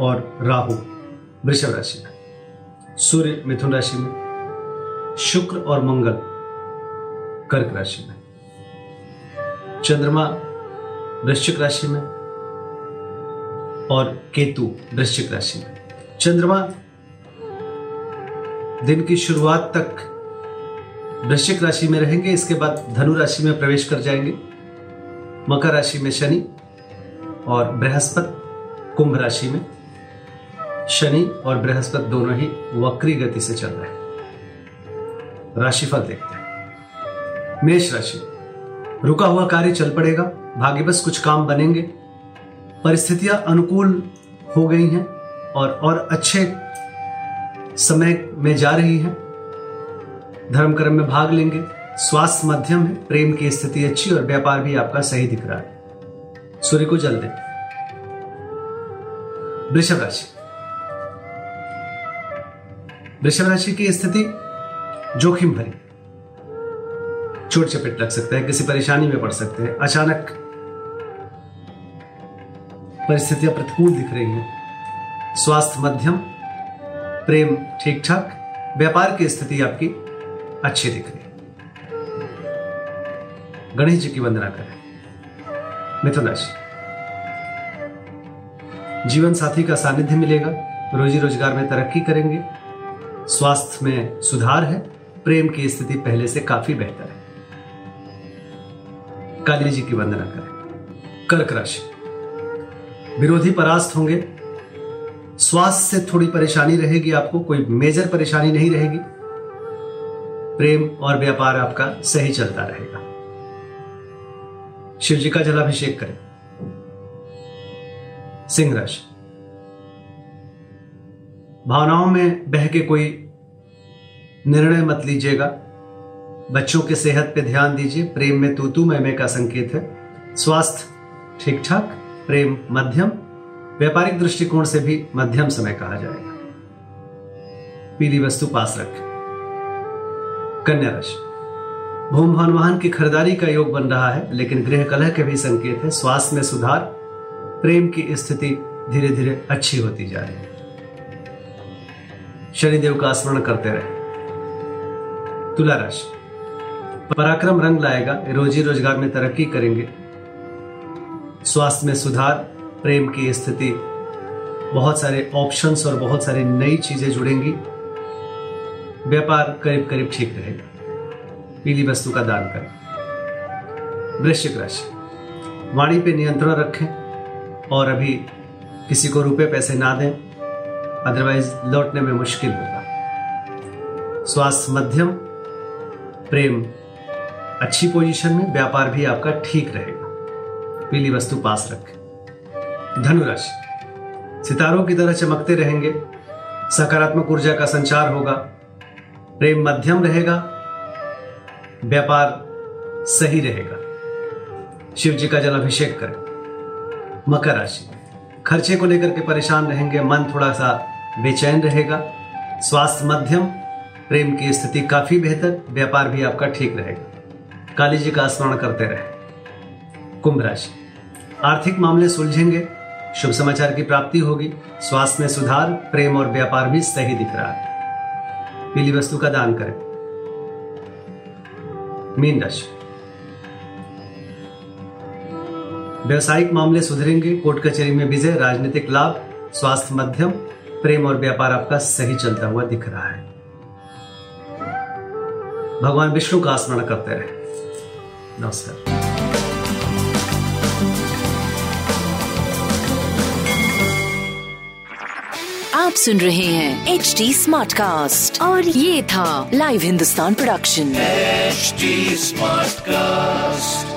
और राहु वृषभ राशि में, सूर्य मिथुन राशि में, शुक्र और मंगल कर्क राशि में, चंद्रमा वृश्चिक राशि में और केतु वृश्चिक राशि में। चंद्रमा दिन की शुरुआत तक वृश्चिक राशि में रहेंगे, इसके बाद धनु राशि में प्रवेश कर जाएँगे। मकर राशि में शनि और बृहस्पति कुंभ राशि में शनि और बृहस्पति दोनों ही वक्री गति से चल रहे हैं। राशिफल देखते हैं। मेष राशि। रुका हुआ कार्य चल पड़ेगा भाग्य बस कुछ काम बनेंगे। परिस्थितियाँ अनुकूल हो गई हैं और और अच्छे समय में जा रही है। धर्म कर्म में भाग लेंगे। स्वास्थ्य मध्यम है, प्रेम की स्थिति अच्छी और व्यापार भी आपका सही दिख रहा है। सूर्य को जल दें। वृषभ राशि। वृषभ राशि की स्थिति जोखिम भरी। चोट चपेट लग सकता है, किसी परेशानी में पड़ सकते हैं। अचानक परिस्थितियाँ प्रतिकूल दिख रही हैं। स्वास्थ्य मध्यम, प्रेम ठीक ठाक व्यापार की स्थिति आपकी अच्छी दिख रही गणेश जी की वंदना करें। मिथुन राशि जीवन साथी का सानिध्य मिलेगा रोजी रोज़गार में तरक्की करेंगे। स्वास्थ्य में सुधार है, प्रेम की स्थिति पहले से काफ़ी बेहतर है। काली जी की वंदना करें। कर्क राशि। विरोधी परास्त होंगे। स्वास्थ्य से थोड़ी परेशानी रहेगी आपको, कोई मेजर परेशानी नहीं रहेगी। प्रेम और व्यापार आपका सही चलता रहेगा। शिव जी का जलाभिषेक करें। सिंह राशि। भावनाओं में बह के कोई निर्णय मत लीजिएगा। बच्चों के सेहत पे ध्यान दीजिए। प्रेम में तूतू, मैमे का संकेत है। स्वास्थ्य ठीक ठाक प्रेम मध्यम, व्यापारिक दृष्टिकोण से भी मध्यम समय कहा जाएगा। पीली वस्तु पास रखें। कन्या राशि। भूम भवन वाहन की खरीदारी का योग बन रहा है, लेकिन गृह कलह के भी संकेत है। स्वास्थ्य में सुधार, प्रेम की स्थिति धीरे धीरे अच्छी होती जा रही है। शनिदेव का स्मरण करते रहे। तुला राशि पराक्रम रंग लाएगा, रोजी रोज़गार में तरक्की करेंगे। स्वास्थ्य में सुधार, प्रेम की स्थिति, बहुत सारे ऑप्शंस और बहुत सारी नई चीज़ें जुड़ेंगी। व्यापार करीब करीब ठीक रहेगा। पीली वस्तु का दान करें। वृश्चिक राशि, वाणी पे नियंत्रण रखें और अभी किसी को रुपए पैसे ना दें। अदरवाइज़ लौटने में मुश्किल होगा। स्वास्थ्य मध्यम, प्रेम अच्छी पोजीशन में व्यापार भी आपका ठीक रहेगा। पीली वस्तु पास रखें। धनुराशि, सितारों की तरह चमकते रहेंगे। सकारात्मक ऊर्जा का संचार होगा। प्रेम मध्यम रहेगा। व्यापार सही रहेगा। शिव जी का जलाभिषेक करें। मकर राशि, खर्चे को लेकर के परेशान रहेंगे। मन थोड़ा सा बेचैन रहेगा। स्वास्थ्य मध्यम, प्रेम की स्थिति काफ़ी बेहतर, व्यापार भी आपका ठीक रहेगा। काली जी का स्मरण करते रहे। कुंभ राशि। आर्थिक मामले सुलझेंगे, शुभ समाचार की प्राप्ति होगी, स्वास्थ्य में सुधार, प्रेम और व्यापार भी सही दिख रहा है। पीली वस्तु का दान करें। मीन राशि। व्यवसायिक मामले सुधरेंगे, कोर्ट कचहरी में विजय, राजनीतिक लाभ, स्वास्थ्य मध्यम प्रेम और व्यापार आपका सही चलता हुआ दिख रहा है। भगवान विष्णु का स्मरण करते रहे। नमस्कार। आप सुन रहे हैं एच डी स्मार्ट कास्ट और ये था live Hindustan production HD smart Smartcast.